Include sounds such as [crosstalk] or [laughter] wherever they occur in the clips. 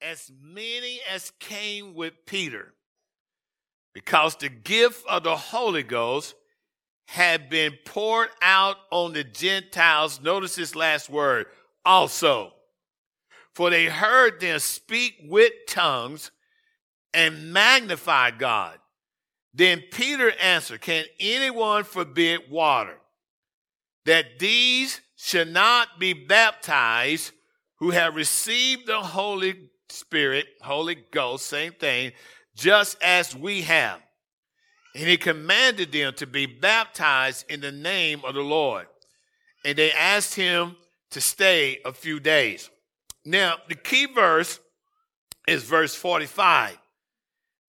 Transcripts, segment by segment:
as many as came with Peter, because the gift of the Holy Ghost had been poured out on the Gentiles. Notice this last word also. For they heard them speak with tongues and magnify God. Then Peter answered, Can anyone forbid water that these should not be baptized who have received the Holy Spirit, Holy Ghost, same thing, just as we have? And he commanded them to be baptized in the name of the Lord. And they asked him to stay a few days. Now, the key verse is verse 45.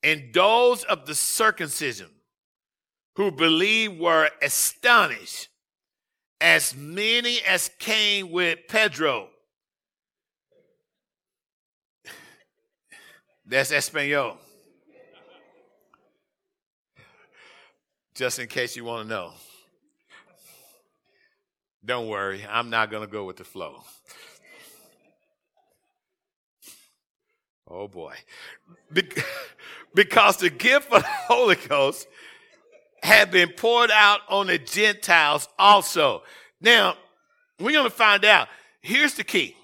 And those of the circumcision who believed were astonished, as many as came with Pedro. That's Espanol. Just in case you want to know. Don't worry, I'm not going to go with the flow. Oh boy. [laughs] Because the gift of the Holy Ghost had been poured out on the Gentiles also. Now, we're going to find out. Here's the key.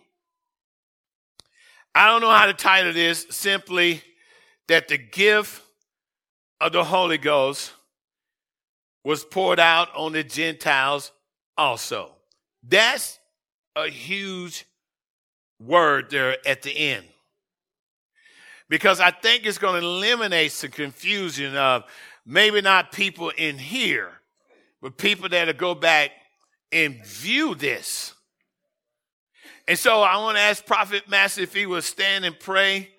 I don't know how to title this, simply that the gift of the Holy Ghost was poured out on the Gentiles also. That's a huge word there at the end because I think it's going to eliminate some confusion of maybe not people in here, but people that'll go back and view this. And so I want to ask Prophet Master if he will stand and pray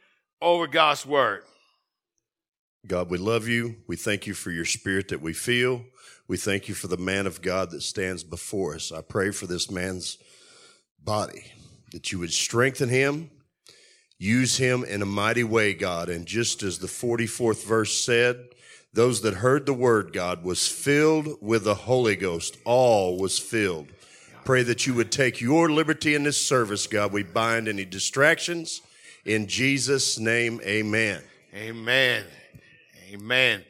over God's word. God, we love you. We thank you for your spirit that we feel. We thank you for the man of God that stands before us. I pray for this man's body, that you would strengthen him, Use him in a mighty way, God. And just as the 44th verse said, those that heard the word, God, was filled with the Holy Ghost. All was filled. Pray that you would take your liberty in this service, God. We bind any distractions. In Jesus' name, amen. Amen. Amen.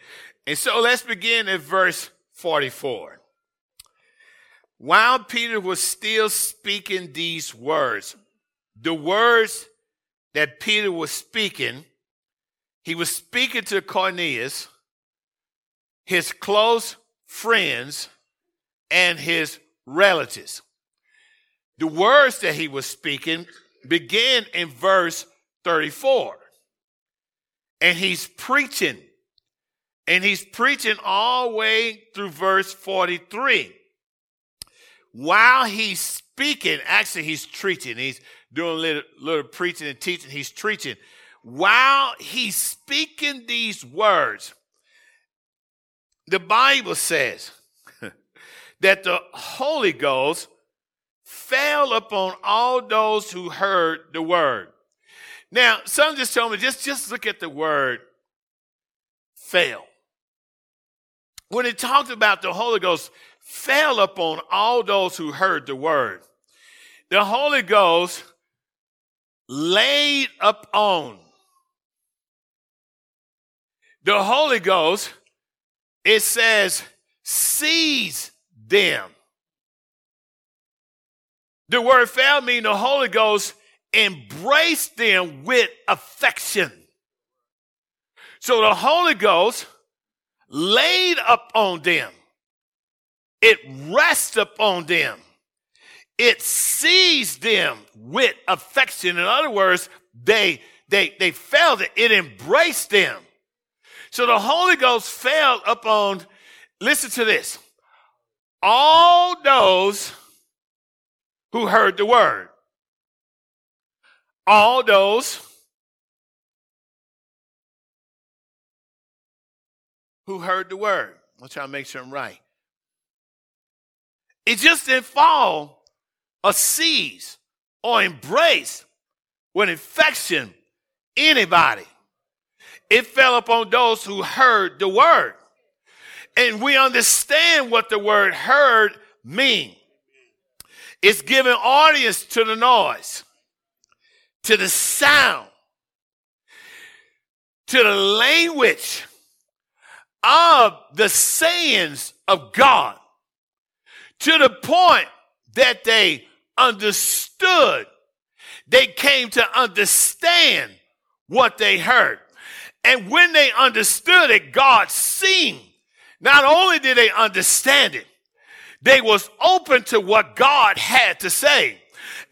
And so let's begin at verse 44. While Peter was still speaking these words, the words that Peter was speaking, he was speaking to Cornelius, his close friends, and his relatives. The words that he was speaking begin in verse 34. And he's preaching. And he's preaching all the way through verse 43. While he's speaking, actually, he's preaching. He's doing a little, little preaching and teaching. He's preaching. While he's speaking these words, the Bible says [laughs] that the Holy Ghost fell upon all those who heard the word. Now, some just told me, just, just look at the word fell. When it talked about the Holy Ghost fell upon all those who heard the word, the Holy Ghost laid upon. The Holy Ghost, it says, seize them. The word fell mean the Holy Ghost embraced them with affection. So the Holy Ghost laid upon them. It rests upon them it seized them with affection. In other words, they they they felt it, it embraced them. So the Holy Ghost fell upon, listen to this, all those who heard the word. All those who heard the word. I'm trying to make sure I'm right. It just didn't fall or seize or embrace with infection anybody. It fell upon those who heard the word. And we understand what the word heard mean. It's giving audience to the noise, to the sound. to the language of the sayings of God to the point that they understood. They came to understand what they heard. And when they understood it, God seen. Not only did they understand it, they was open to what God had to say.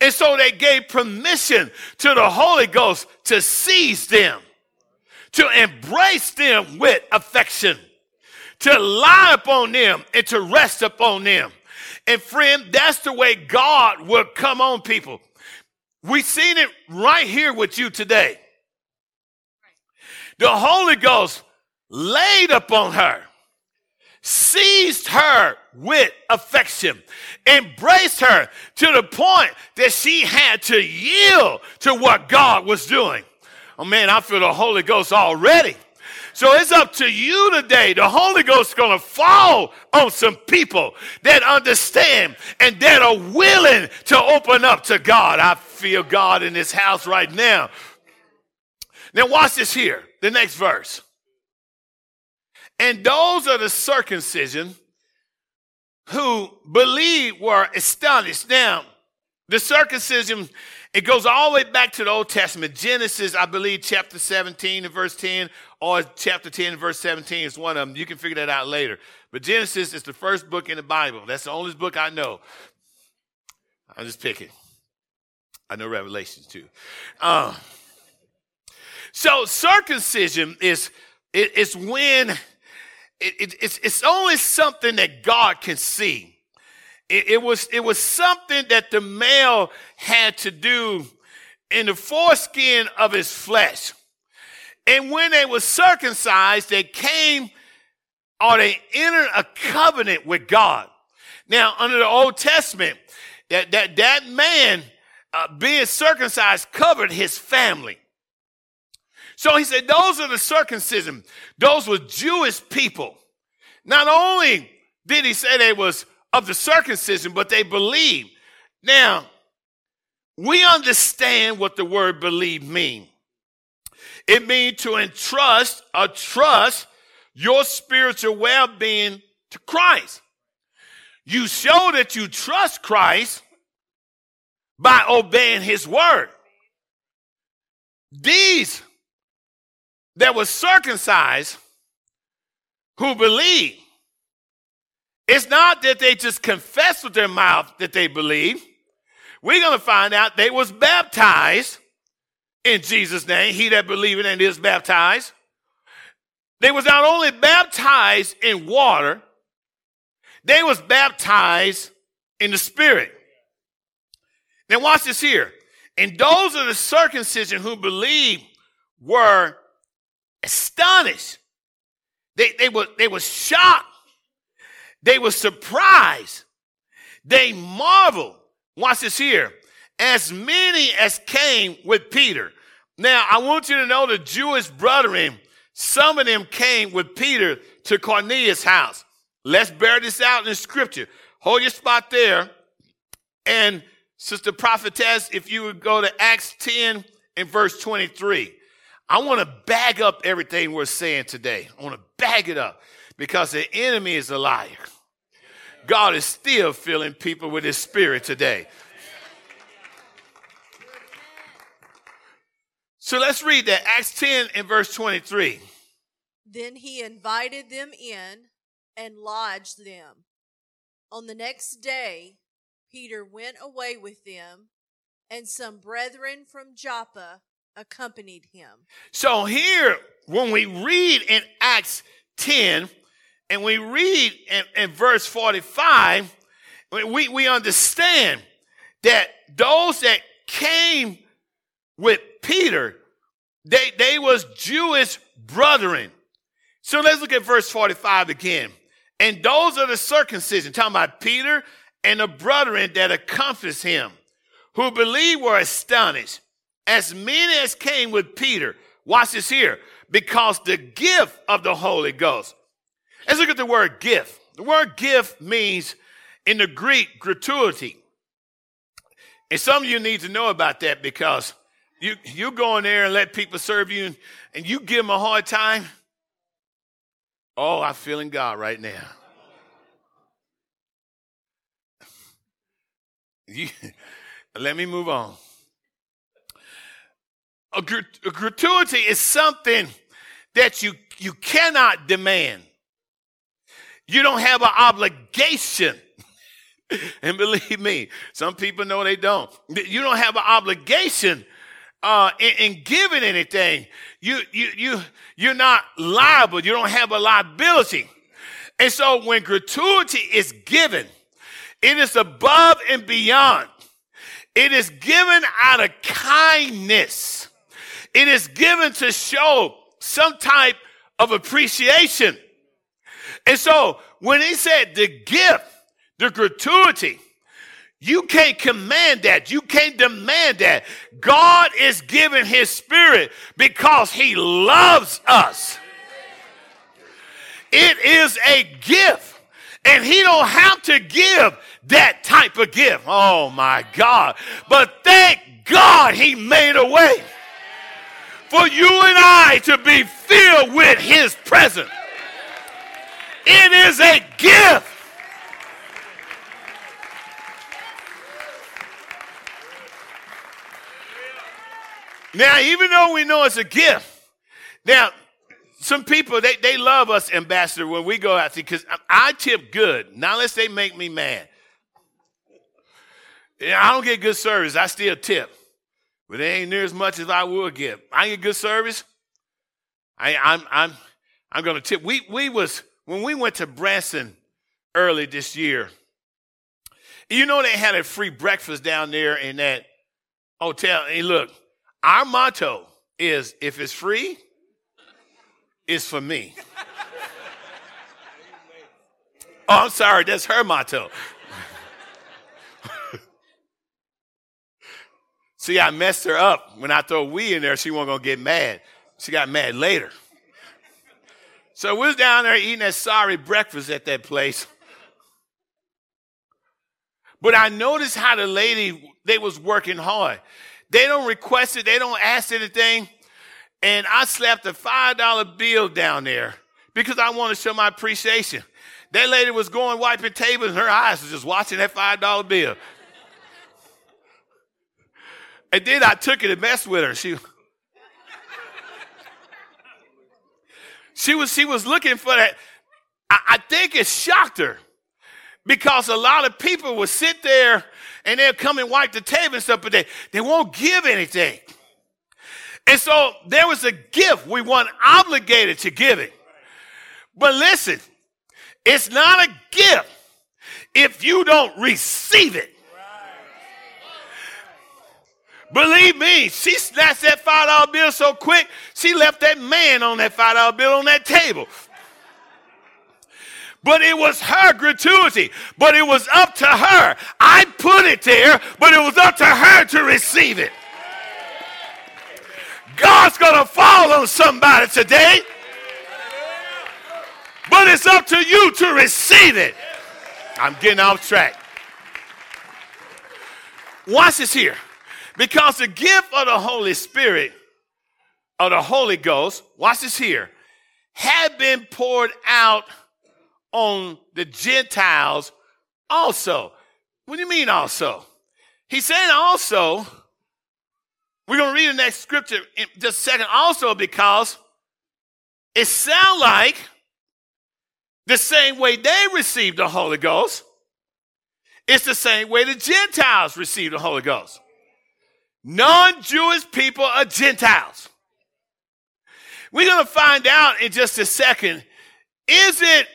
And so they gave permission to the Holy Ghost to seize them, to embrace them with affection, to lie upon them and to rest upon them. And friend, that's the way God will come on people. We've seen it right here with you today. The Holy Ghost laid upon her, seized her with affection, embraced her to the point that she had to yield to what God was doing. Oh man, I feel the Holy Ghost already. So it's up to you today. The Holy Ghost is going to fall on some people that understand and that are willing to open up to God. I feel God in this house right now. Now watch this here. The next verse. And those are the circumcision who believed were astonished. Now, the circumcision, it goes all the way back to the Old Testament. Genesis, I believe, chapter 17 and verse 10, or chapter 10 and verse 17 is one of them. You can figure that out later. But Genesis is the first book in the Bible. That's the only book I know. I'm just picking. I know Revelations too. Uh, so circumcision is it, it's when it, it, it's, it's only something that God can see. It, it, was, it was something that the male had to do in the foreskin of his flesh. And when they were circumcised, they came or they entered a covenant with God. Now, under the Old Testament, that, that, that man uh, being circumcised covered his family. So he said, those are the circumcision. Those were Jewish people. Not only did he say they was of the circumcision, but they believed. Now, we understand what the word believe means. It means to entrust or trust your spiritual well-being to Christ. You show that you trust Christ by obeying his word. These that were circumcised who believe. It's not that they just confess with their mouth that they believe. We're going to find out they was baptized in Jesus' name. He that believeth and is baptized. They was not only baptized in water, they was baptized in the spirit. Now watch this here. And those of the circumcision who believed were astonished. They, they, were, they were shocked. They were surprised. They marveled. Watch this here. As many as came with Peter. Now, I want you to know the Jewish brethren, some of them came with Peter to Cornelius' house. Let's bear this out in scripture. Hold your spot there. And Sister Prophetess, if you would go to Acts 10 and verse 23. I want to bag up everything we're saying today. I want to bag it up because the enemy is a liar. God is still filling people with his spirit today. So let's read that. Acts 10 and verse 23. Then he invited them in and lodged them. On the next day, Peter went away with them, and some brethren from Joppa accompanied him. So here, when we read in Acts 10 and we read in, in verse 45, we, we understand that those that came with Peter, they, they was Jewish brethren. So let's look at verse 45 again. And those are the circumcision, talking about Peter and the brethren that accompanied him, who believed were astonished as many as came with Peter, watch this here, because the gift of the Holy Ghost. Let's look at the word gift. The word gift means in the Greek gratuity. And some of you need to know about that because you, you go in there and let people serve you and, and you give them a hard time. Oh, I'm feeling God right now. [laughs] You, [laughs] let me move on. A, a gratuity is something that you, you cannot demand. You don't have an obligation. [laughs] and believe me, some people know they don't. You don't have an obligation uh, in, in, giving anything. You, you, you, you're not liable. You don't have a liability. And so when gratuity is given, it is above and beyond. It is given out of kindness. It is given to show some type of appreciation. And so when he said the gift, the gratuity, you can't command that. You can't demand that. God is giving his spirit because he loves us. It is a gift. And he don't have to give that type of gift. Oh my God. But thank God he made a way for you and I to be filled with his presence. It is a gift. Now, even though we know it's a gift, now some people they, they love us, ambassador, when we go out because I tip good, not unless they make me mad. I don't get good service, I still tip. But it ain't near as much as I would give. I get good service. I, I'm I'm I'm gonna tip. We we was when we went to Branson early this year. You know they had a free breakfast down there in that hotel. And look, our motto is if it's free, it's for me. [laughs] oh, I'm sorry, that's her motto. See, I messed her up. When I throw we in there, she wasn't gonna get mad. She got mad later. So we was down there eating that sorry breakfast at that place. But I noticed how the lady, they was working hard. They don't request it. They don't ask anything. And I slapped a $5 bill down there because I want to show my appreciation. That lady was going wiping tables and her eyes was just watching that $5 bill. And then I took it and messed with her. She, she was, she was looking for that. I, I think it shocked her because a lot of people would sit there and they'll come and wipe the table and stuff, but they, they won't give anything. And so there was a gift. We weren't obligated to give it. But listen, it's not a gift if you don't receive it. Believe me, she snatched that $5 bill so quick, she left that man on that $5 bill on that table. But it was her gratuity. But it was up to her. I put it there, but it was up to her to receive it. God's to fall on somebody today. But it's up to you to receive it. I'm getting off track. Watch this here. Because the gift of the Holy Spirit, of the Holy Ghost, watch this here, had been poured out on the Gentiles also. What do you mean also? He's saying also, we're going to read the next scripture in just a second, also because it sounds like the same way they received the Holy Ghost, it's the same way the Gentiles received the Holy Ghost. Non Jewish people are Gentiles. We're going to find out in just a second is it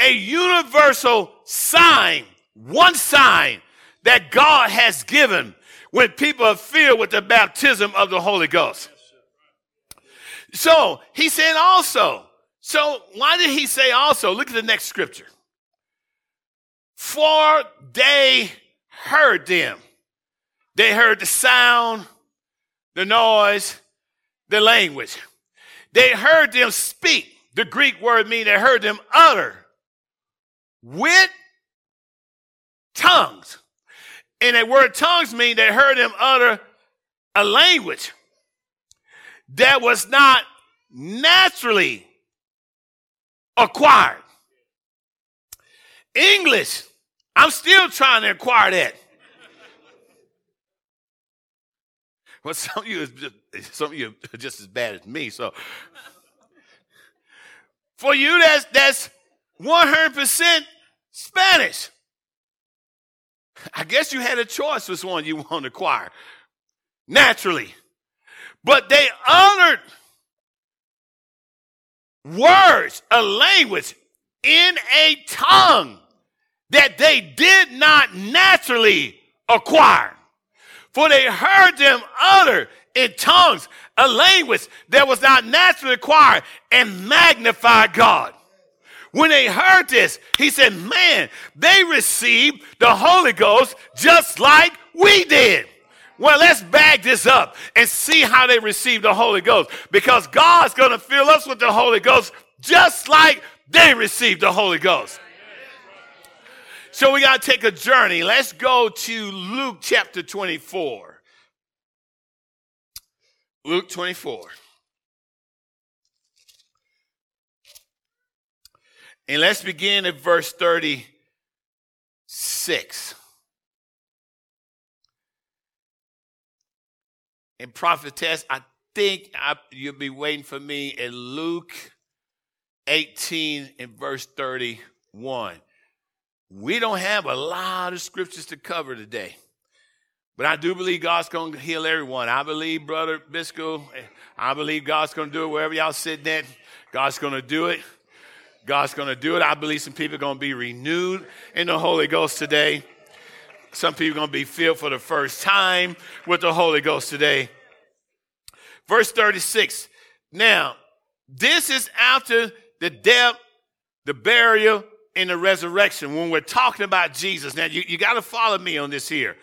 a universal sign, one sign that God has given when people are filled with the baptism of the Holy Ghost? So he said also. So why did he say also? Look at the next scripture. For they heard them. They heard the sound, the noise, the language. They heard them speak. The Greek word means they heard them utter with tongues. And that word tongues mean they heard them utter a language. that was not naturally acquired. English, I'm still trying to acquire that. [laughs] Well, some of you is just, some of you are just as bad as me. So for you, that's that's 100% Spanish. I guess you had a choice which one you want to acquire. Naturally. But they honored words, a language in a tongue that they did not naturally acquire. For they heard them utter in tongues, a language that was not naturally acquired, and magnified God. When they heard this, he said, Man, they received the Holy Ghost just like we did. Well, let's bag this up and see how they received the Holy Ghost because God's going to fill us with the Holy Ghost just like they received the Holy Ghost. So we got to take a journey. Let's go to Luke chapter 24. Luke 24. And let's begin at verse 36. And prophetess, I think I, you'll be waiting for me in Luke 18 and verse 31. We don't have a lot of scriptures to cover today. But I do believe God's going to heal everyone. I believe, Brother Bisco, I believe God's going to do it wherever y'all sitting at. God's going to do it. God's going to do it. I believe some people are going to be renewed in the Holy Ghost today. Some people are going to be filled for the first time with the Holy Ghost today. Verse 36. Now, this is after the death, the burial, and the resurrection when we're talking about Jesus. Now, you, you got to follow me on this here.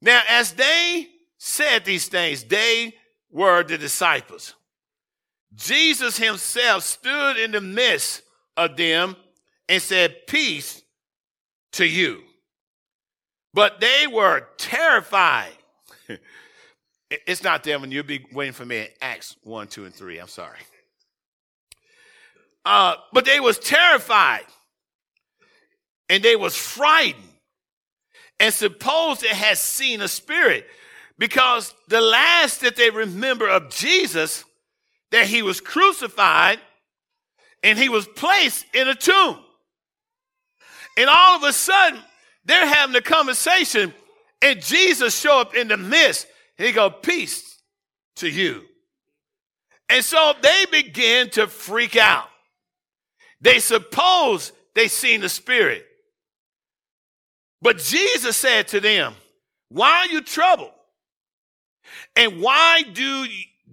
Now, as they said these things, they were the disciples. Jesus himself stood in the midst of them and said, Peace to you. But they were terrified. [laughs] it's not them, and you'll be waiting for me in Acts 1, 2, and 3. I'm sorry. Uh, but they was terrified and they was frightened and supposed it had seen a spirit because the last that they remember of Jesus that he was crucified and he was placed in a tomb. And all of a sudden, they're having a conversation, and Jesus show up in the midst. He go, peace to you. And so they begin to freak out. They suppose they seen the spirit. But Jesus said to them, why are you troubled? And why do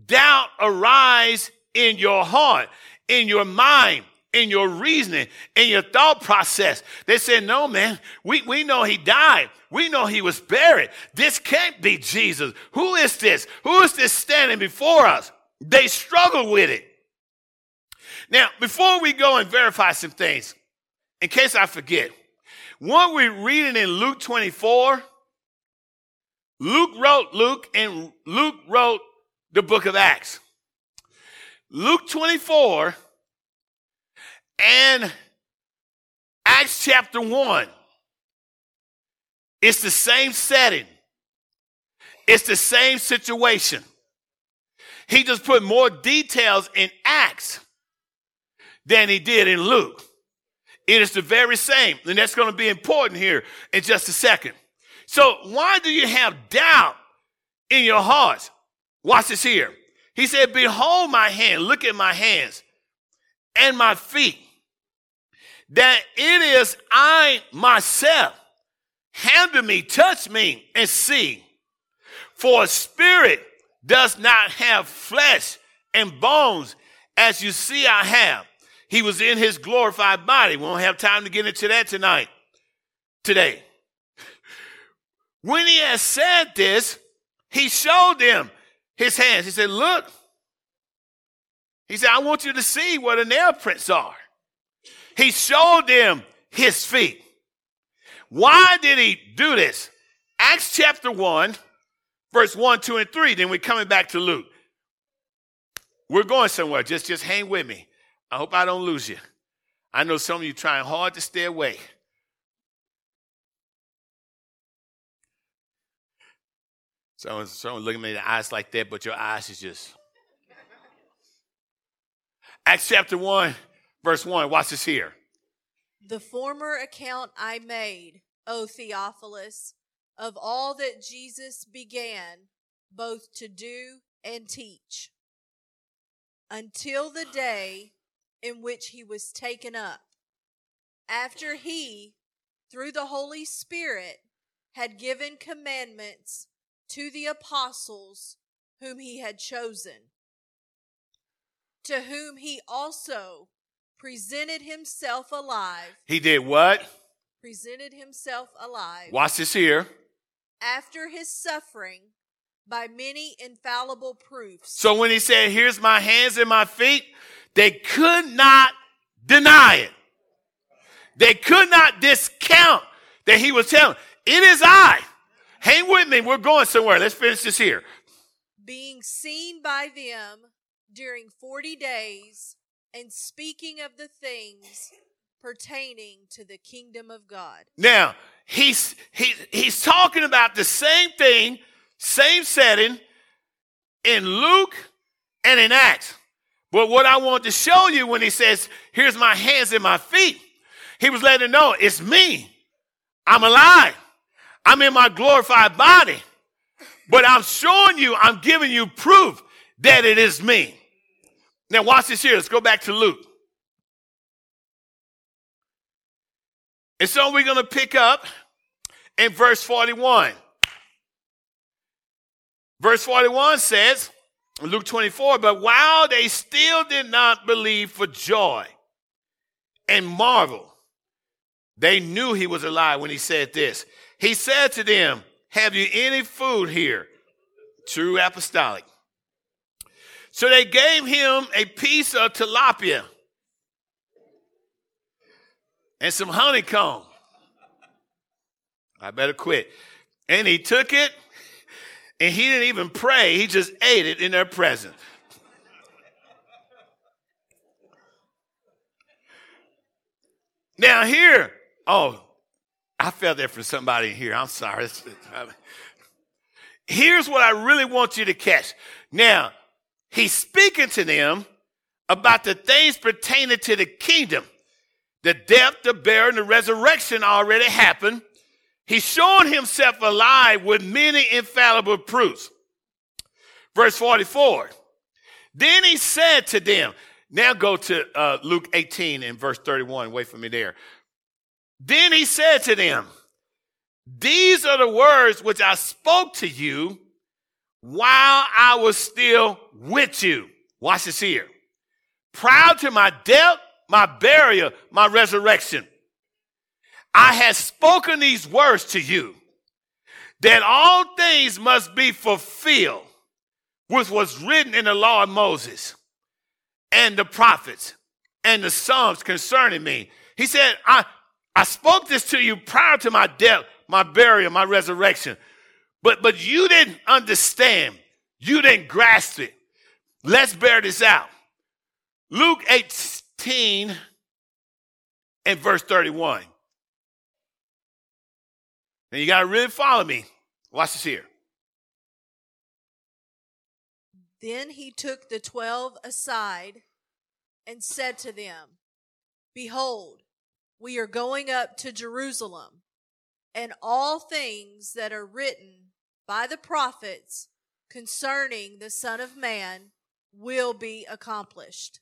doubt arise in your heart, in your mind, in your reasoning, in your thought process. They said, No, man, we, we know he died. We know he was buried. This can't be Jesus. Who is this? Who is this standing before us? They struggle with it. Now, before we go and verify some things, in case I forget, what we're reading in Luke 24, Luke wrote Luke, and Luke wrote the book of Acts. Luke 24 and Acts chapter 1. It's the same setting. It's the same situation. He just put more details in Acts than he did in Luke. It is the very same. And that's going to be important here in just a second. So why do you have doubt in your hearts? Watch this here. He said, Behold my hand, look at my hands and my feet, that it is I myself. Handle me, touch me, and see. For a spirit does not have flesh and bones as you see I have. He was in his glorified body. We won't have time to get into that tonight, today. When he has said this, he showed them his hands. He said, Look. He said, I want you to see where the nail prints are. He showed them his feet. Why did he do this? Acts chapter 1, verse 1, 2, and 3. Then we're coming back to Luke. We're going somewhere. Just, just hang with me. I hope I don't lose you. I know some of you trying hard to stay away. Someone, someone looking at me in the eyes like that, but your eyes is just. Acts chapter 1, verse 1. Watch this here. The former account I made, O Theophilus, of all that Jesus began both to do and teach, until the day in which he was taken up, after he, through the Holy Spirit, had given commandments to the apostles whom he had chosen, to whom he also presented himself alive. He did what? Presented himself alive Watch this here. after his suffering by many infallible proofs. So when he said, Here's my hands and my feet, they could not deny it. They could not discount that he was telling, It is I. Hang with me. We're going somewhere. Let's finish this here. being seen by them during 40 days and speaking of the things pertaining to the kingdom of God. Now, he's, he, he's talking about the same thing, same setting in Luke and in Acts. But what I want to show you when he says, Here's my hands and my feet, he was letting know it's me. I'm alive. I'm in my glorified body. But I'm showing you, I'm giving you proof that it is me. Now, watch this here. Let's go back to Luke. And so we're going to pick up in verse 41. Verse 41 says, Luke 24, but while they still did not believe for joy and marvel, they knew he was alive when he said this. He said to them, Have you any food here? True apostolic. So they gave him a piece of tilapia and some honeycomb. I better quit. And he took it and he didn't even pray, he just ate it in their presence. Now, here, oh, I felt that from somebody here. I'm sorry. Here's what I really want you to catch. Now, he's speaking to them about the things pertaining to the kingdom. The death, the burial, and the resurrection already happened. He's showing himself alive with many infallible proofs. Verse 44. Then he said to them, now go to uh, Luke 18 and verse 31. Wait for me there. Then he said to them, These are the words which I spoke to you while I was still with you. Watch this here. Prior to my death, my burial, my resurrection. I have spoken these words to you that all things must be fulfilled, which was written in the law of Moses and the prophets and the Psalms concerning me. He said, I, I spoke this to you prior to my death, my burial, my resurrection. But, but you didn't understand. You didn't grasp it. Let's bear this out. Luke 18 and verse 31. Now you got to really follow me. Watch this here. Then he took the twelve aside and said to them, Behold, we are going up to Jerusalem, and all things that are written by the prophets concerning the Son of Man will be accomplished.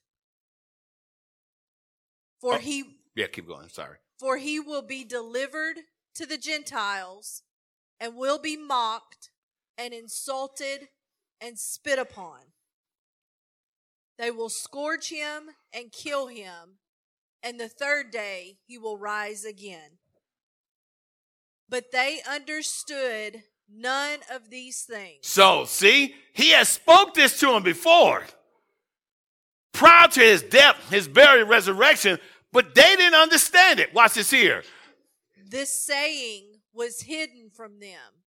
For Oh. he Yeah, keep going. Sorry. for he will be delivered to the Gentiles and will be mocked and insulted and spit upon. They will scourge him and kill him, and the third day he will rise again. But they understood none of these things. So, see, he has spoke this to him before, prior to his death, his burial, resurrection, but they didn't understand it. Watch this here. This saying was hidden from them,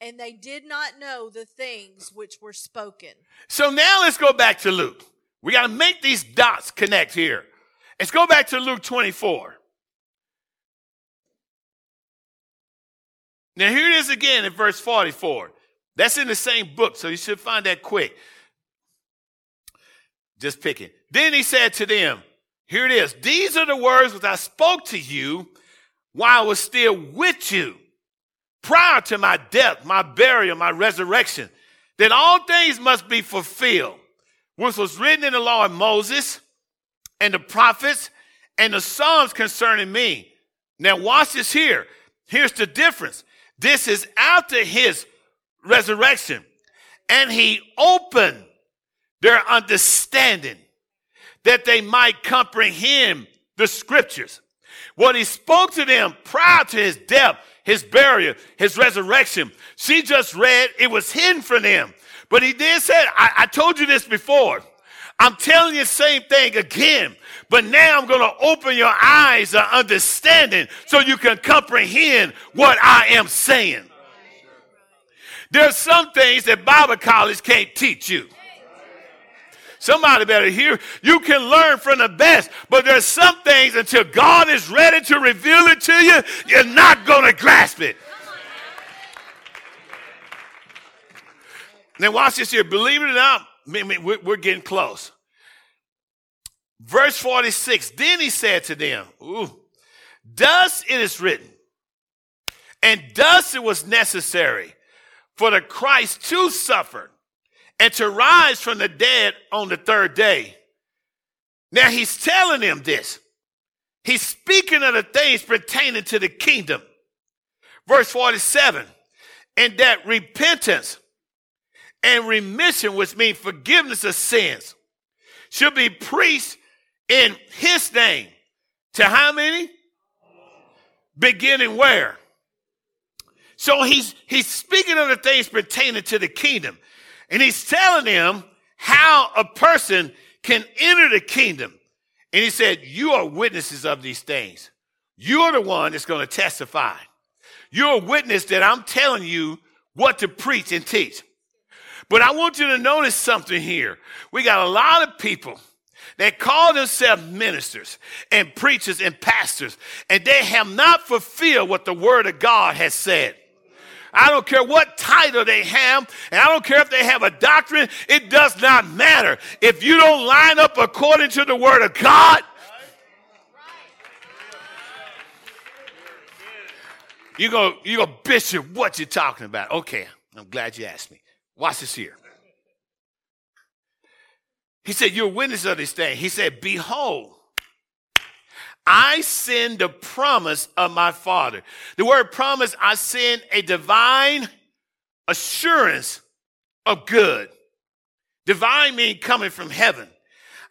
and they did not know the things which were spoken. So now let's go back to Luke. We got to make these dots connect here. Let's go back to Luke 24. Now, here it is again in verse 44. That's in the same book, so you should find that quick. Just picking. Then he said to them, Here it is. These are the words which I spoke to you while I was still with you, prior to my death, my burial, my resurrection, that all things must be fulfilled, which was written in the law of Moses and the prophets and the Psalms concerning me. Now, watch this here. Here's the difference. This is after his resurrection. And he opened their understanding that they might comprehend the scriptures. What he spoke to them prior to his death, his burial, his resurrection, she just read, it was hidden from them. But he did say, I, I told you this before. I'm telling you the same thing again, but now I'm going to open your eyes of understanding so you can comprehend what I am saying. There's some things that Bible college can't teach you. Somebody better hear. You can learn from the best, but there's some things until God is ready to reveal it to you, you're not going to grasp it. Now, watch this here. Believe it or not, we're getting close. Verse 46 Then he said to them, Ooh, Thus it is written, and thus it was necessary for the Christ to suffer and to rise from the dead on the third day. Now he's telling them this. He's speaking of the things pertaining to the kingdom. Verse 47 and that repentance and remission, which means forgiveness of sins, should be preached in his name. To how many? Beginning where? So he's he's speaking of the things pertaining to the kingdom. And he's telling them how a person can enter the kingdom. And he said, You are witnesses of these things. You're the one that's going to testify. You're a witness that I'm telling you what to preach and teach. But I want you to notice something here. We got a lot of people that call themselves ministers and preachers and pastors, and they have not fulfilled what the word of God has said. I don't care what title they have, and I don't care if they have a doctrine, it does not matter. If you don't line up according to the word of God, you go, you go, Bishop, what you talking about? Okay, I'm glad you asked me. Watch this here. He said, You're witness of this thing. He said, Behold, I send the promise of my Father. The word promise, I send a divine assurance of good. Divine mean coming from heaven.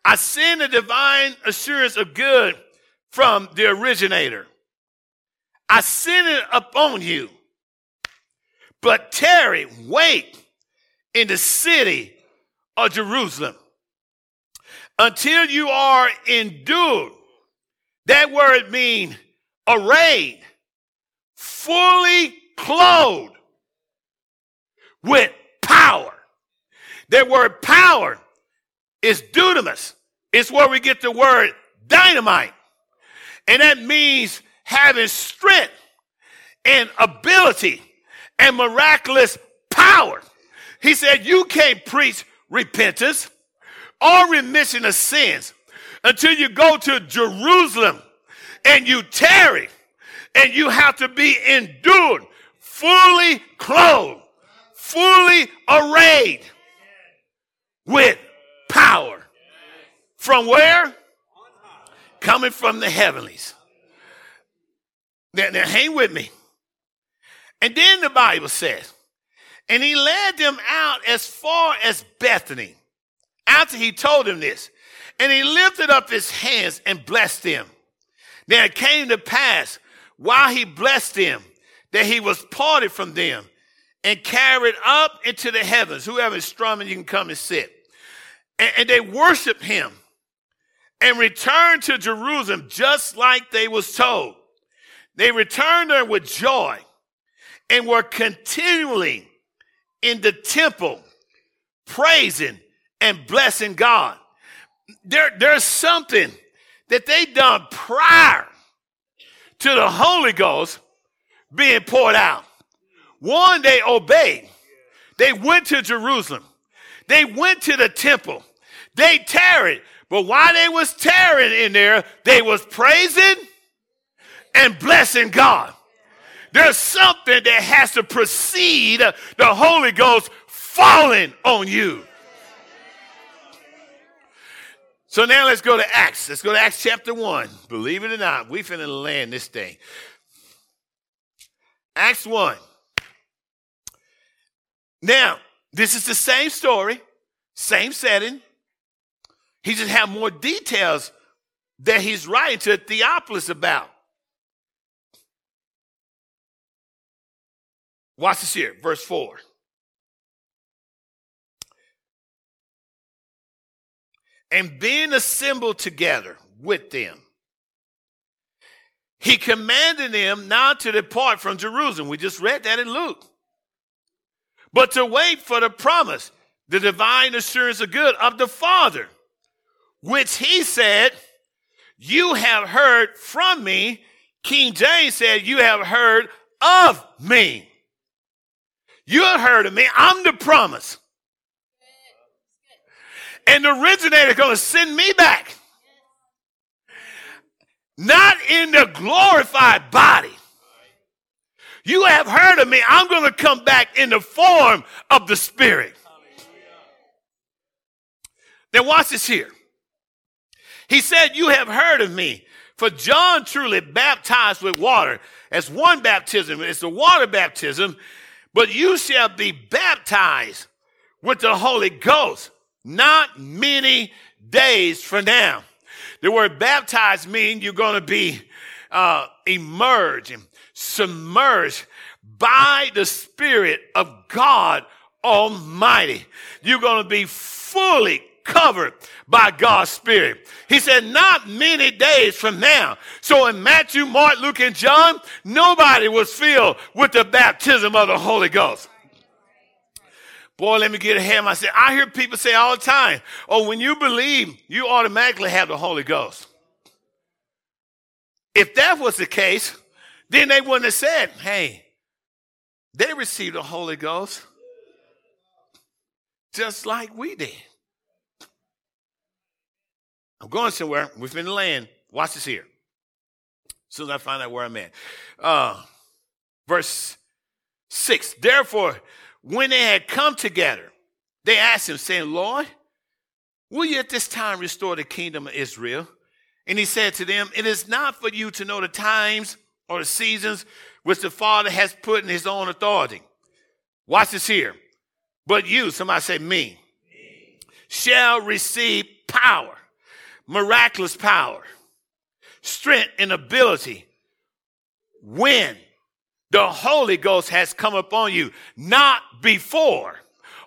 I send a divine assurance of good from the originator. I send it upon you. But tarry, wait in the city of Jerusalem until you are endured. That word means arrayed, fully clothed with power. That word power is dunamis. It's where we get the word dynamite. And that means having strength and ability and miraculous power. He said, You can't preach repentance or remission of sins until you go to Jerusalem and you tarry and you have to be endured, fully clothed, fully arrayed with power. From where? Coming from the heavenlies. Now, now hang with me. And then the Bible says, and he led them out as far as Bethany after he told them this. And he lifted up his hands and blessed them. Now it came to pass while he blessed them that he was parted from them and carried up into the heavens. Whoever is strumming, you can come and sit. And, and they worshiped him and returned to Jerusalem just like they was told. They returned there with joy and were continually in the temple praising and blessing God. There, there's something that they done prior to the Holy Ghost being poured out. One, they obeyed. They went to Jerusalem. They went to the temple. They tarried. But while they was tarrying in there, they was praising and blessing God. There's something that has to precede the Holy Ghost falling on you. So now let's go to Acts. Let's go to Acts chapter 1. Believe it or not, we finna land this thing. Acts 1. Now, this is the same story, same setting. He just have more details that he's writing to Theophilus about. Watch this here, verse 4. And being assembled together with them, he commanded them not to depart from Jerusalem. We just read that in Luke. But to wait for the promise, the divine assurance of good of the Father, which he said, You have heard from me. King James said, You have heard of me. You have heard of me. I'm the promise. And the originator going to send me back. Not in the glorified body. You have heard of me. I'm going to come back in the form of the Spirit. Now, watch this here. He said, You have heard of me. For John truly baptized with water. As one baptism, it's the water baptism, but you shall be baptized with the Holy Ghost not many days from now. The word baptized means you're going to be uh, emerged and submerged by the Spirit of God Almighty. You're going to be fully covered by God's Spirit. He said, not many days from now. So in Matthew, Mark, Luke, and John, nobody was filled with the baptism of the Holy Ghost. Boy, let me get ahead of myself. I hear people say all the time, oh, when you believe, you automatically have the Holy Ghost. If that was the case, then they wouldn't have said, hey, they received the Holy Ghost just like we did. I'm going somewhere within the land. Watch this here. As soon as I find out where I'm at. Uh, verse 6. Therefore, when they had come together, they asked him, saying, Lord, will you at this time restore the kingdom of Israel? And he said to them, It is not for you to know the times or the seasons which the Father has put in his own authority. Watch this here. But you, somebody say me, shall receive power, miraculous power, strength and ability when the Holy Ghost has come upon you, not before.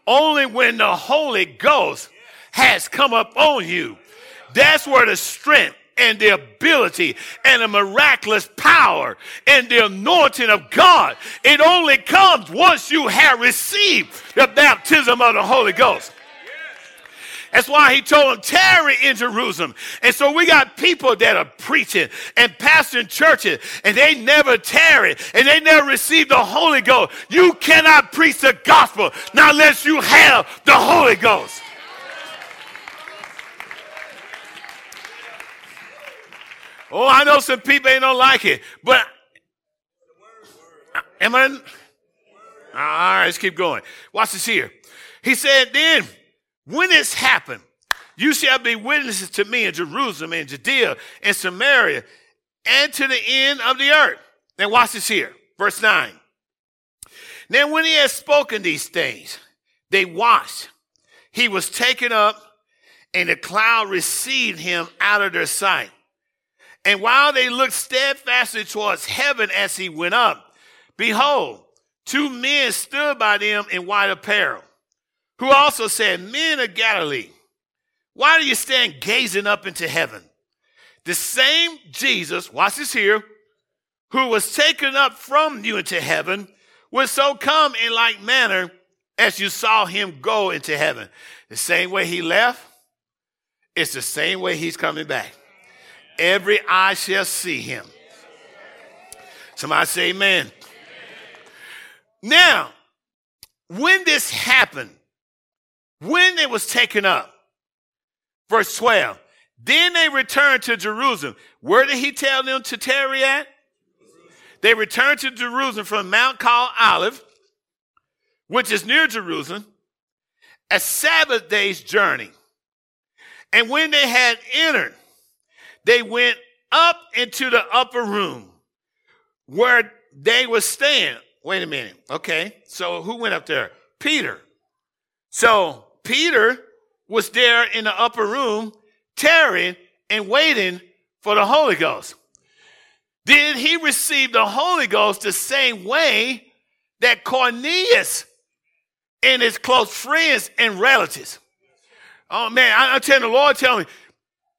Only when the Holy Ghost has come upon you. That's where the strength and the ability and the miraculous power and the anointing of God. It only comes once you have received the baptism of the Holy Ghost. That's why he told them, tarry in Jerusalem. And so we got people that are preaching and pastoring churches, and they never tarry, and they never receive the Holy Ghost. You cannot preach the gospel not unless you have the Holy Ghost. Oh, I know some people ain't don't like it, but am I? All right, let's keep going. Watch this here. He said, then when this happened, you shall be witnesses to me in Jerusalem and Judea and Samaria and to the end of the earth. Now watch this here. Verse 9. Now when he had spoken these things, they watched. He was taken up and the cloud received him out of their sight. And while they looked steadfastly towards heaven as he went up, behold, two men stood by them in white apparel who also said, Men of Galilee, why do you stand gazing up into heaven? The same Jesus, watch this here, who was taken up from you into heaven, will so come in like manner as you saw him go into heaven. The same way he left it's the same way he's coming back. Every eye shall see him. Somebody say amen. Now, when this happened, when it was taken up, verse 12, then they returned to Jerusalem. Where did he tell them to tarry at? They returned to Jerusalem from Mount called Olive, which is near Jerusalem, a Sabbath day's journey. And when they had entered, they went up into the upper room where they were staying. Wait a minute. Okay. So who went up there? Peter. So Peter was there in the upper room, tearing and waiting for the Holy Ghost. Did he receive the Holy Ghost the same way that Cornelius and his close friends and relatives? Oh man, I, am telling the Lord, tell me,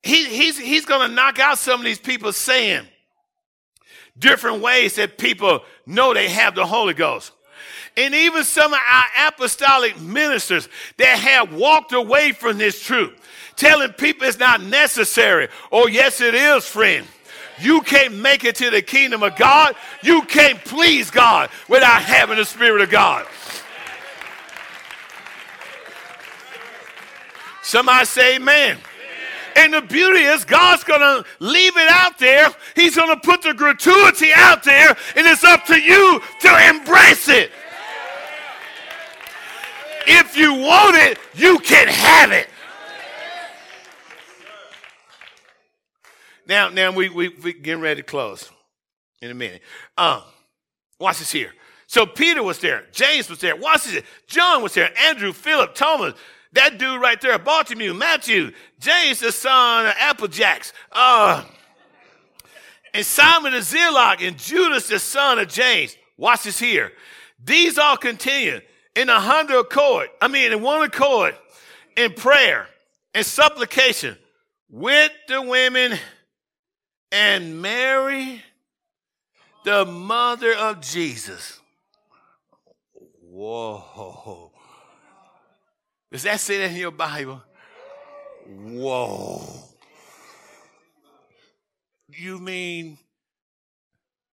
he, he's, he's going to knock out some of these people saying different ways that people know they have the Holy Ghost. And even some of our apostolic ministers that have walked away from this truth, telling people it's not necessary. Oh, yes, it is, friend. You can't make it to the kingdom of God. You can't please God without having the Spirit of God. Somebody say amen. And the beauty is God's going to leave it out there. He's going to put the gratuity out there, and it's up to you to embrace it. If you want it, you can have it. Now, now we we we getting ready to close in a minute. Um, watch this here. So Peter was there, James was there, watch this. John was there, Andrew, Philip, Thomas, that dude right there, Bartholomew, Matthew, James, the son of Applejacks, uh, and Simon the Zealot, and Judas, the son of James. Watch this here. These all continue in a hundred accord, I mean, in one accord, in prayer and supplication with the women and Mary, the mother of Jesus. Whoa. Does that say that in your Bible? Whoa. You mean,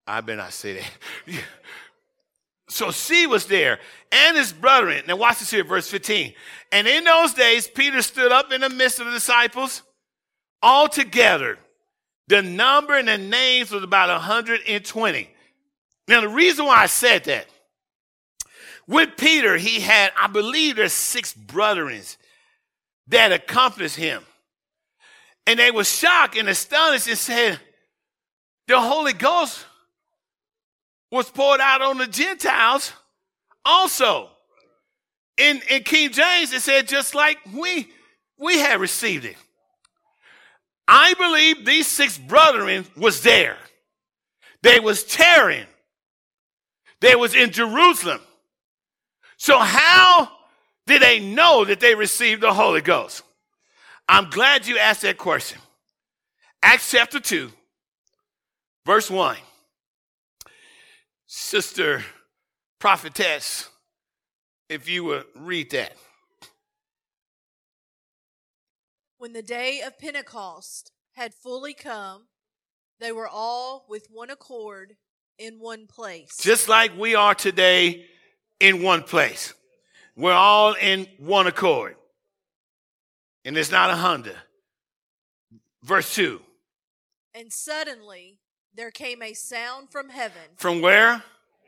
I better not say that. [laughs] so she was there and his brethren. Now watch this here, verse 15. And in those days, Peter stood up in the midst of the disciples all together. The number and the names was about 120. Now, the reason why I said that, with Peter, he had, I believe there's six brethren that accompanied him. And they were shocked and astonished and said, the Holy Ghost was poured out on the Gentiles also. In, in King James, it said just like we, we had received it. I believe these six brethren was there. They was tearing. They was in Jerusalem. So how did they know that they received the Holy Ghost? I'm glad you asked that question. Acts chapter 2, verse 1. Sister prophetess, if you would read that. When the day of Pentecost had fully come, they were all with one accord in one place. Just like we are today in one place. We're all in one accord. And it's not a Honda. Verse 2. And suddenly there came a sound from heaven. From where?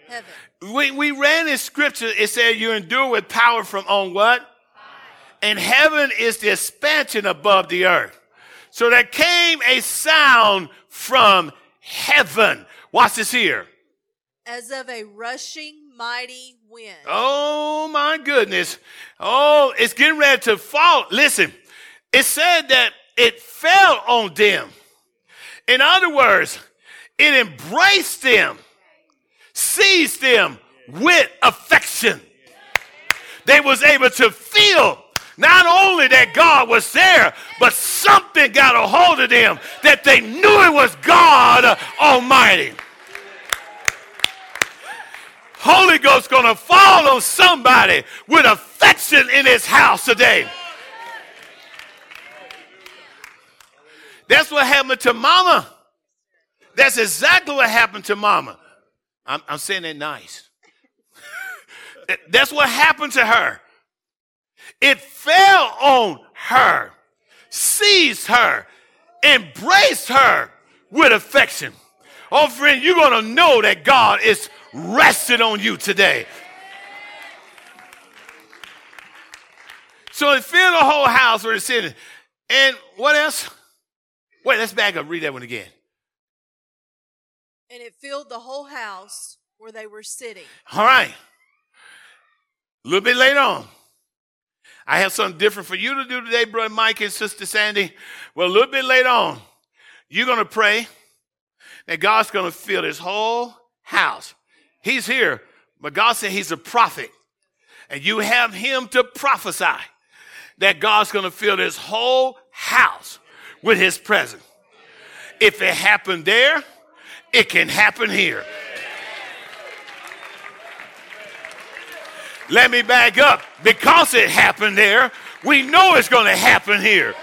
Heaven. We, we ran in scripture, it said you endure with power from on what? And heaven is the expansion above the earth. So there came a sound from heaven. Watch this here. As of a rushing mighty wind. Oh my goodness. Oh, it's getting ready to fall. Listen, it said that it fell on them. In other words, it embraced them, seized them with affection. They was able to feel not only that God was there, but something got a hold of them that they knew it was God Almighty. Holy Ghost to fall on somebody with affection in his house today. That's what happened to mama. That's exactly what happened to mama. I'm, I'm saying that nice. [laughs] That's what happened to her. It fell on her, seized her, embraced her with affection. Oh, friend, you're going to know that God is resting on you today. So it filled the whole house where it's sitting. And what else? Wait, let's back up. Read that one again. And it filled the whole house where they were sitting. All right. A little bit later on. I have something different for you to do today, Brother Mike and Sister Sandy. Well, a little bit later on, you're going to pray that God's going to fill this whole house. He's here, but God said he's a prophet. And you have him to prophesy that God's going to fill this whole house with his presence. If it happened there, it can happen here. Let me back up. Because it happened there, we know it's going to happen here.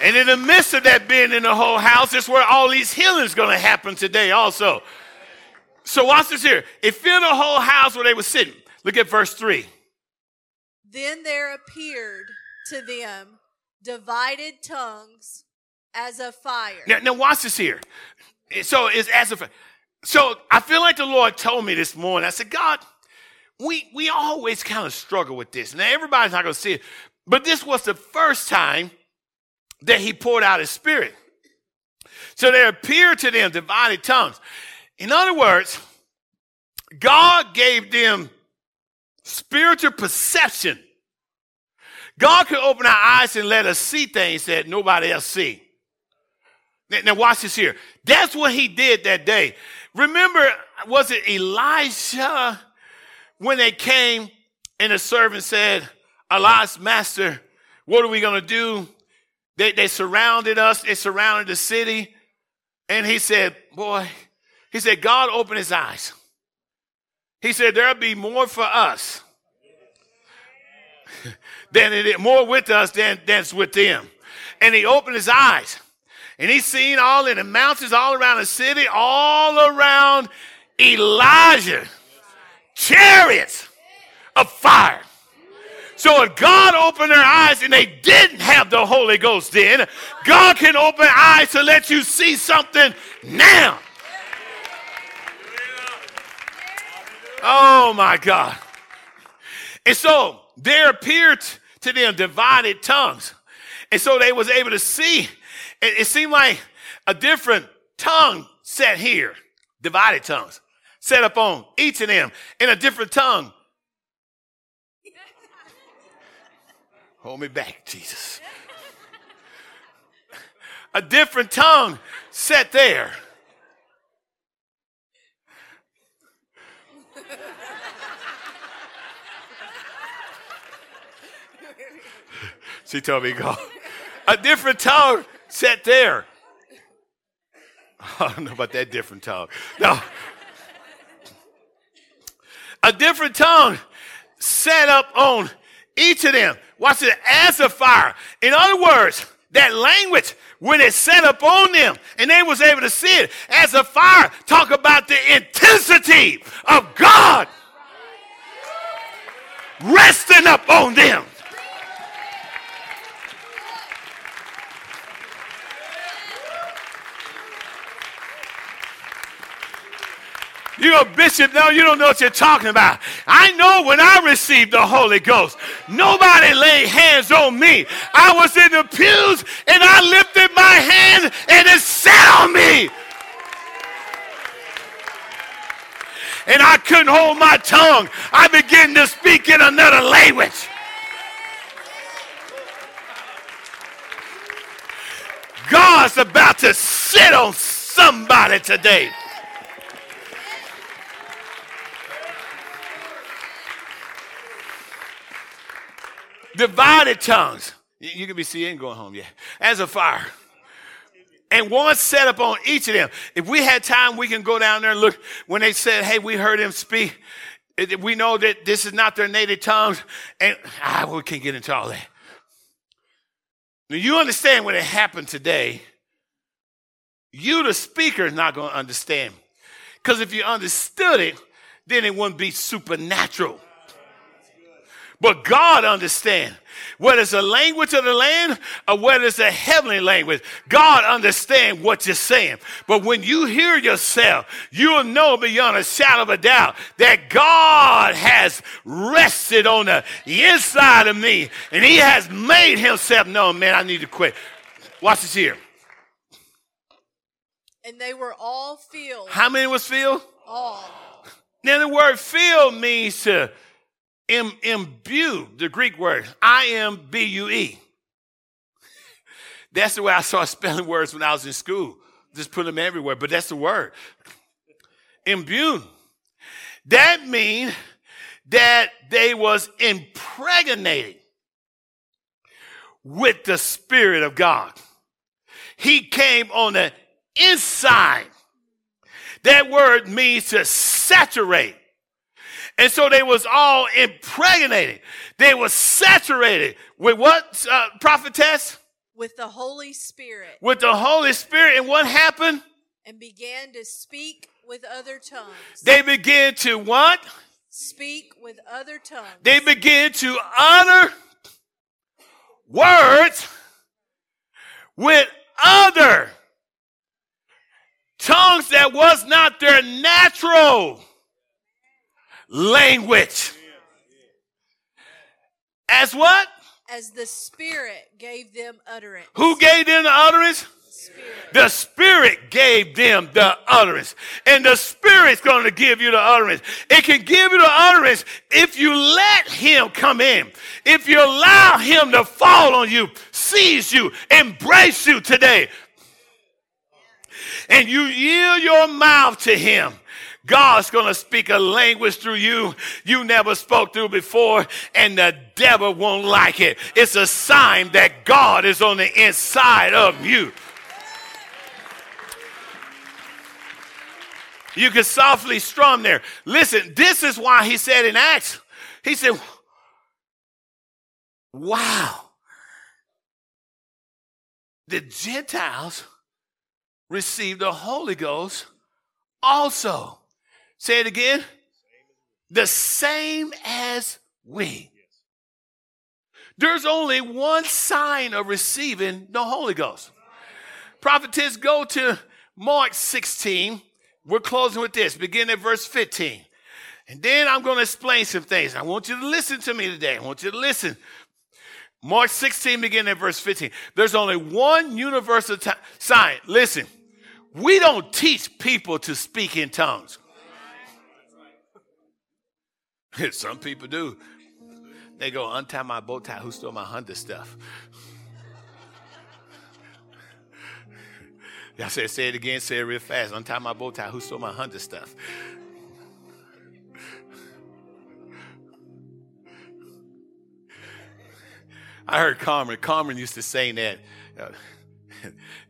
And in the midst of that being in the whole house, is where all these healings going to happen today also. So watch this here. It filled the whole house where they were sitting. Look at verse 3. Then there appeared to them divided tongues as a fire. Now, now watch this here. So it's as a so I feel like the Lord told me this morning. I said, God, we we always kind of struggle with this. Now everybody's not to see it, but this was the first time that He poured out His Spirit. So there appeared to them divided tongues. In other words, God gave them spiritual perception. God could open our eyes and let us see things that nobody else see. Now watch this here. That's what he did that day. Remember, was it Elijah when they came and the servant said, Elijah's master, what are we going to do? They, they surrounded us. They surrounded the city. And he said, boy, he said, God opened his eyes. He said, there'll be more for us than it is, more with us than than's with them. And he opened his eyes. And he's seen all in the mountains, all around the city, all around Elijah, chariots of fire. So if God opened their eyes and they didn't have the Holy Ghost then, God can open eyes to let you see something now. Oh my God. And so there appeared to them divided tongues. And so they was able to see. It, it seemed like a different tongue set here, divided tongues, set up on each of them in a different tongue. [laughs] Hold me back, Jesus. A different tongue set there. [laughs] She told me go. A different tongue set there. [laughs] I don't know about that different tongue. No. A different tongue set up on each of them. Watch it as a fire. In other words, that language when it set up on them and they was able to see it as a fire. Talk about the intensity of god resting up on them You go, Bishop, no, you don't know what you're talking about. I know when I received the Holy Ghost, nobody laid hands on me. I was in the pews and I lifted my hand and it sat on me. And I couldn't hold my tongue. I began to speak in another language. God's about to sit on somebody today. Divided tongues. You can be seeing going home, yeah. As a fire. And one set up on each of them. If we had time, we can go down there and look. When they said, hey, we heard him speak, we know that this is not their native tongues, and ah, we can't get into all that. Now, you understand when it happened today, you, the speaker, is not going to understand. Because if you understood it, then it wouldn't be supernatural. But God understands. Whether it's a language of the land or whether it's a heavenly language, God understands what you're saying. But when you hear yourself, you'll know beyond a shadow of a doubt that God has rested on the inside of me and He has made Himself known. Man, I need to quit. Watch this here. And they were all filled. How many was filled? All. Now, the word fill means to Im- the Greek word, I M B U E. [laughs] That's the way I started spelling words when I was in school. Just put them everywhere, but that's the word. Imbue. That means that they was impregnated with the Spirit of God. He came on the inside. That word means to saturate. And so they was all impregnated. They were saturated with what, uh, prophetess? With the Holy Spirit. With the Holy Spirit. And what happened? And began to speak with other tongues. They began to what? Speak with other tongues. They began to utter words with other tongues that was not their natural language. As what? As the Spirit gave them utterance. Who gave them the utterance? Spirit. The Spirit gave them the utterance. And the Spirit's going to give you the utterance. It can give you the utterance if you let Him come in. If you allow Him to fall on you, seize you, embrace you today. And you yield your mouth to Him. God's going to speak a language through you you never spoke through before, and the devil won't like it. It's a sign that God is on the inside of you. You can softly strum there. Listen, this is why he said in Acts, he said, Wow. The Gentiles received the Holy Ghost also. Say it again. The same as we. There's only one sign of receiving the Holy Ghost. Prophetess, go to Mark 16. We're closing with this. Begin at verse 15. And then I'm going to explain some things. I want you to listen to me today. I want you to listen. Mark 16, begin at verse 15. There's only one universal ti- sign. Listen, we don't teach people to speak in tongues. [laughs] Some people do. They go, untie my bow tie. Who stole my Honda stuff? [laughs] Y'all say, say it again, say it real fast. Untie my bow tie. Who stole my Honda stuff? [laughs] I heard Carmen. Carmen used to say that. Uh,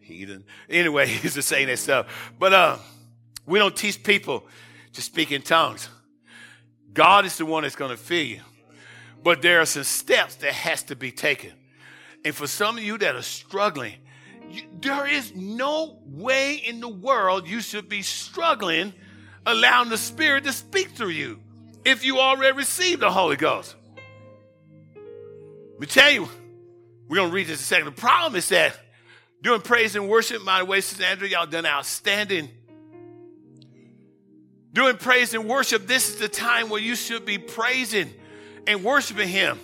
heathen. Anyway, he used to say that stuff. But uh, we don't teach people to speak in tongues. God is the one that's going to fill you. But there are some steps that has to be taken. And for some of you that are struggling, you, there is no way in the world you should be struggling allowing the Spirit to speak through you if you already received the Holy Ghost. Let me tell you, we're going to read this in a second. The problem is that doing praise and worship, the way, Sister Andrew, y'all done outstanding. Doing praise and worship, this is the time where you should be praising and worshiping Him.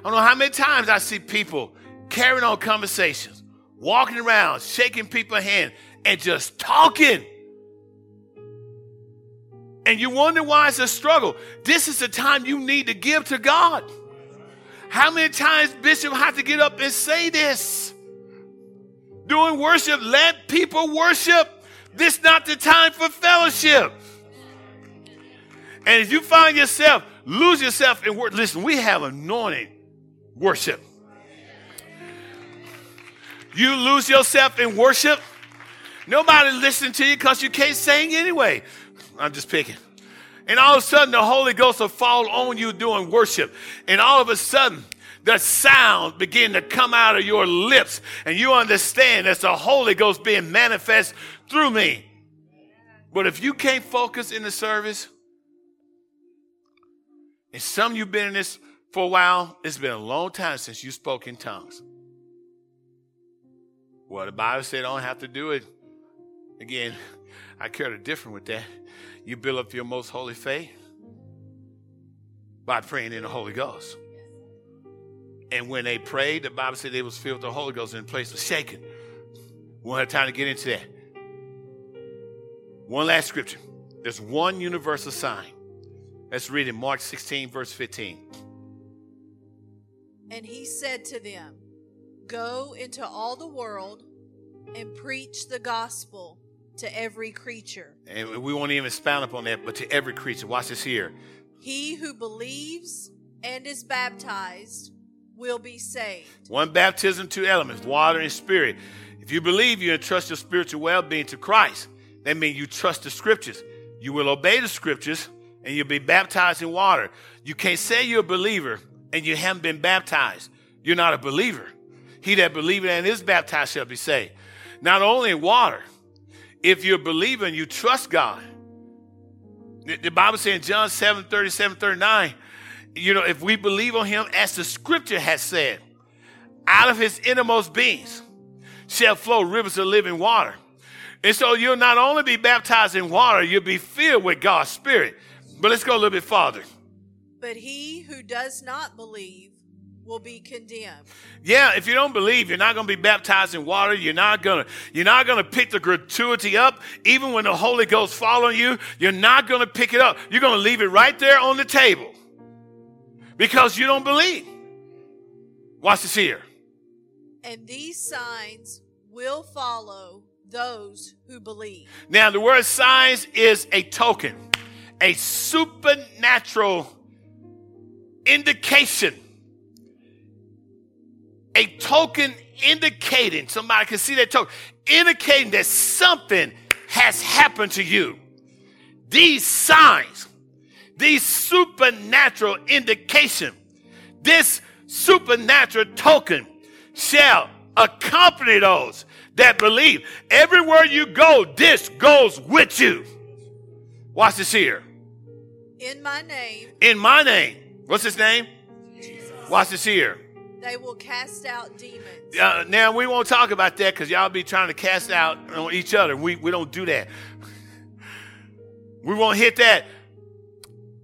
I don't know how many times I see people carrying on conversations, walking around, shaking people's hand, and just talking. And you wonder why it's a struggle. This is the time you need to give to God. How many times Bishop had to get up and say this? Doing worship, let people worship. This not the time for fellowship. And if you find yourself, lose yourself in worship, listen, we have anointed worship. You lose yourself in worship, nobody listen to you because you can't sing anyway. I'm just picking. And all of a sudden, the Holy Ghost will fall on you doing worship. And all of a sudden, the sound begin to come out of your lips. And you understand that's the Holy Ghost being manifest through me. But if you can't focus in the service, and some of you have been in this for a while, it's been a long time since you spoke in tongues. Well, the Bible said I don't have to do it. Again, I care to different with that. You build up your most holy faith by praying in the Holy Ghost. And when they prayed, the Bible said they was filled with the Holy Ghost and the place was shaken. We won't have time to get into that. One last scripture. There's one universal sign. Let's read it. Mark 16, verse 15. And he said to them, Go into all the world and preach the gospel to every creature. And we won't even expound upon that, but to every creature. Watch this here. He who believes and is baptized will be saved. One baptism, two elements water and spirit. If you believe, you entrust your spiritual well being to Christ. That means you trust the scriptures. You will obey the scriptures and you'll be baptized in water. You can't say you're a believer and you haven't been baptized. You're not a believer. He that believeth and is baptized shall be saved. Not only in water, if you're and you trust God. The Bible says in John 7 37, 39, you know, if we believe on him as the scripture has said, out of his innermost beings shall flow rivers of living water. And so you'll not only be baptized in water, you'll be filled with God's Spirit. But let's go a little bit farther. But he who does not believe will be condemned. Yeah, if you don't believe, you're not going to be baptized in water. You're not going to you're not going to pick the gratuity up even when the Holy Ghost fall on you. You're not going to pick it up. You're going to leave it right there on the table because you don't believe. Watch this here. And these signs will follow those who believe. Now, the word signs is a token, a supernatural indication a token indicating, somebody can see that token, indicating that something has happened to you. These signs, these supernatural indication, this supernatural token shall accompany those that believe. Everywhere you go, this goes with you. Watch this here. In my name. In my name. What's his name? Jesus. Watch this here. They will cast out demons. Uh, now we won't talk about that because y'all be trying to cast out on each other. We we don't do that. We won't hit that.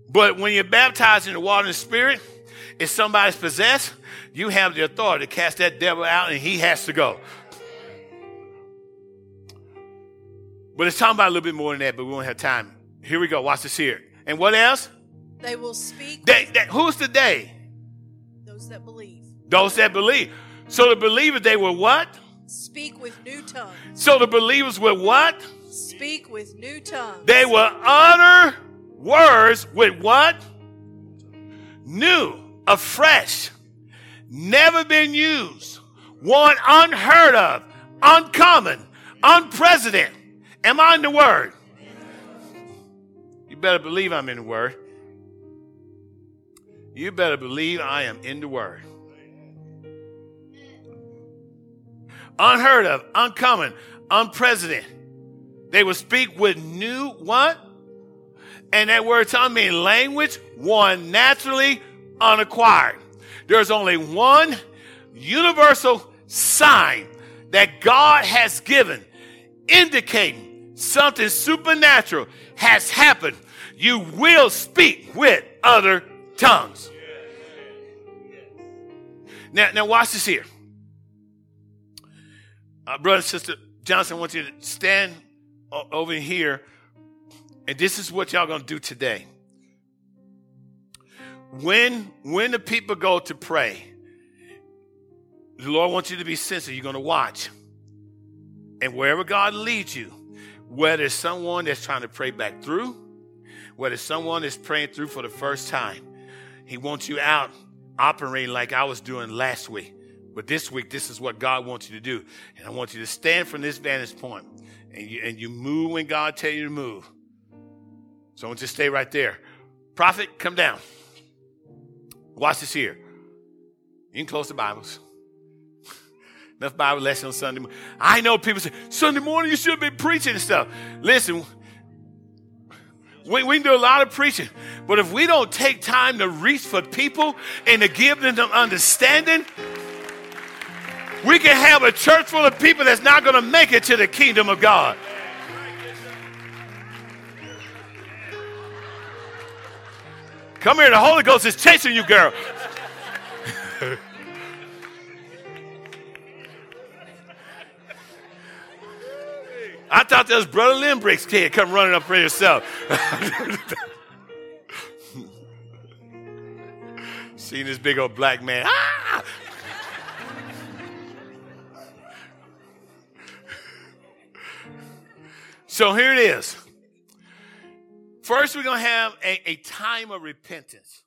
But when you're baptized in the water and the spirit, if somebody's possessed, you have the authority to cast that devil out and he has to go. But it's talking about a little bit more than that, but we won't have time. Here we go. Watch this here. And what else? They will speak. They, they, who's the they? Those that believe. Those that believe. So the believers, they were what? Speak with new tongues. So the believers were what? Speak with new tongues. They will utter words with what? New, afresh, never been used, one unheard of, uncommon, unprecedented. Am I in the word? You better believe I'm in the word. You better believe I am in the word. unheard of, uncommon, unprecedented. They would speak with new what? And that word tongue means language, one naturally unacquired. There's only one universal sign that God has given indicating something supernatural has happened. You will speak with other tongues. Now, now watch this here. Uh, brother and sister Johnson, I want you to stand over here, and this is what y'all gonna do today. When when the people go to pray, the Lord wants you to be sensitive. You're gonna watch, and wherever God leads you, whether it's someone that's trying to pray back through, whether someone is praying through for the first time, He wants you out operating like I was doing last week. But this week, this is what God wants you to do. And I want you to stand from this vantage point and you, and you move when God tell you to move. So don't just stay right there. Prophet, come down. Watch this here. You can close the Bibles. [laughs] Enough Bible lesson on Sunday morning. I know people say, Sunday morning you should be preaching and stuff. Listen, we, we can do a lot of preaching, but if we don't take time to reach for people and to give them some understanding, we can have a church full of people that's not going to make it to the kingdom of God. Come here, the Holy Ghost is chasing you, girl. [laughs] I thought that was Brother Limbrick's kid come running up for yourself. [laughs] Seeing this big old black man. Ah! So here it is. First, we're going to have a, a time of repentance.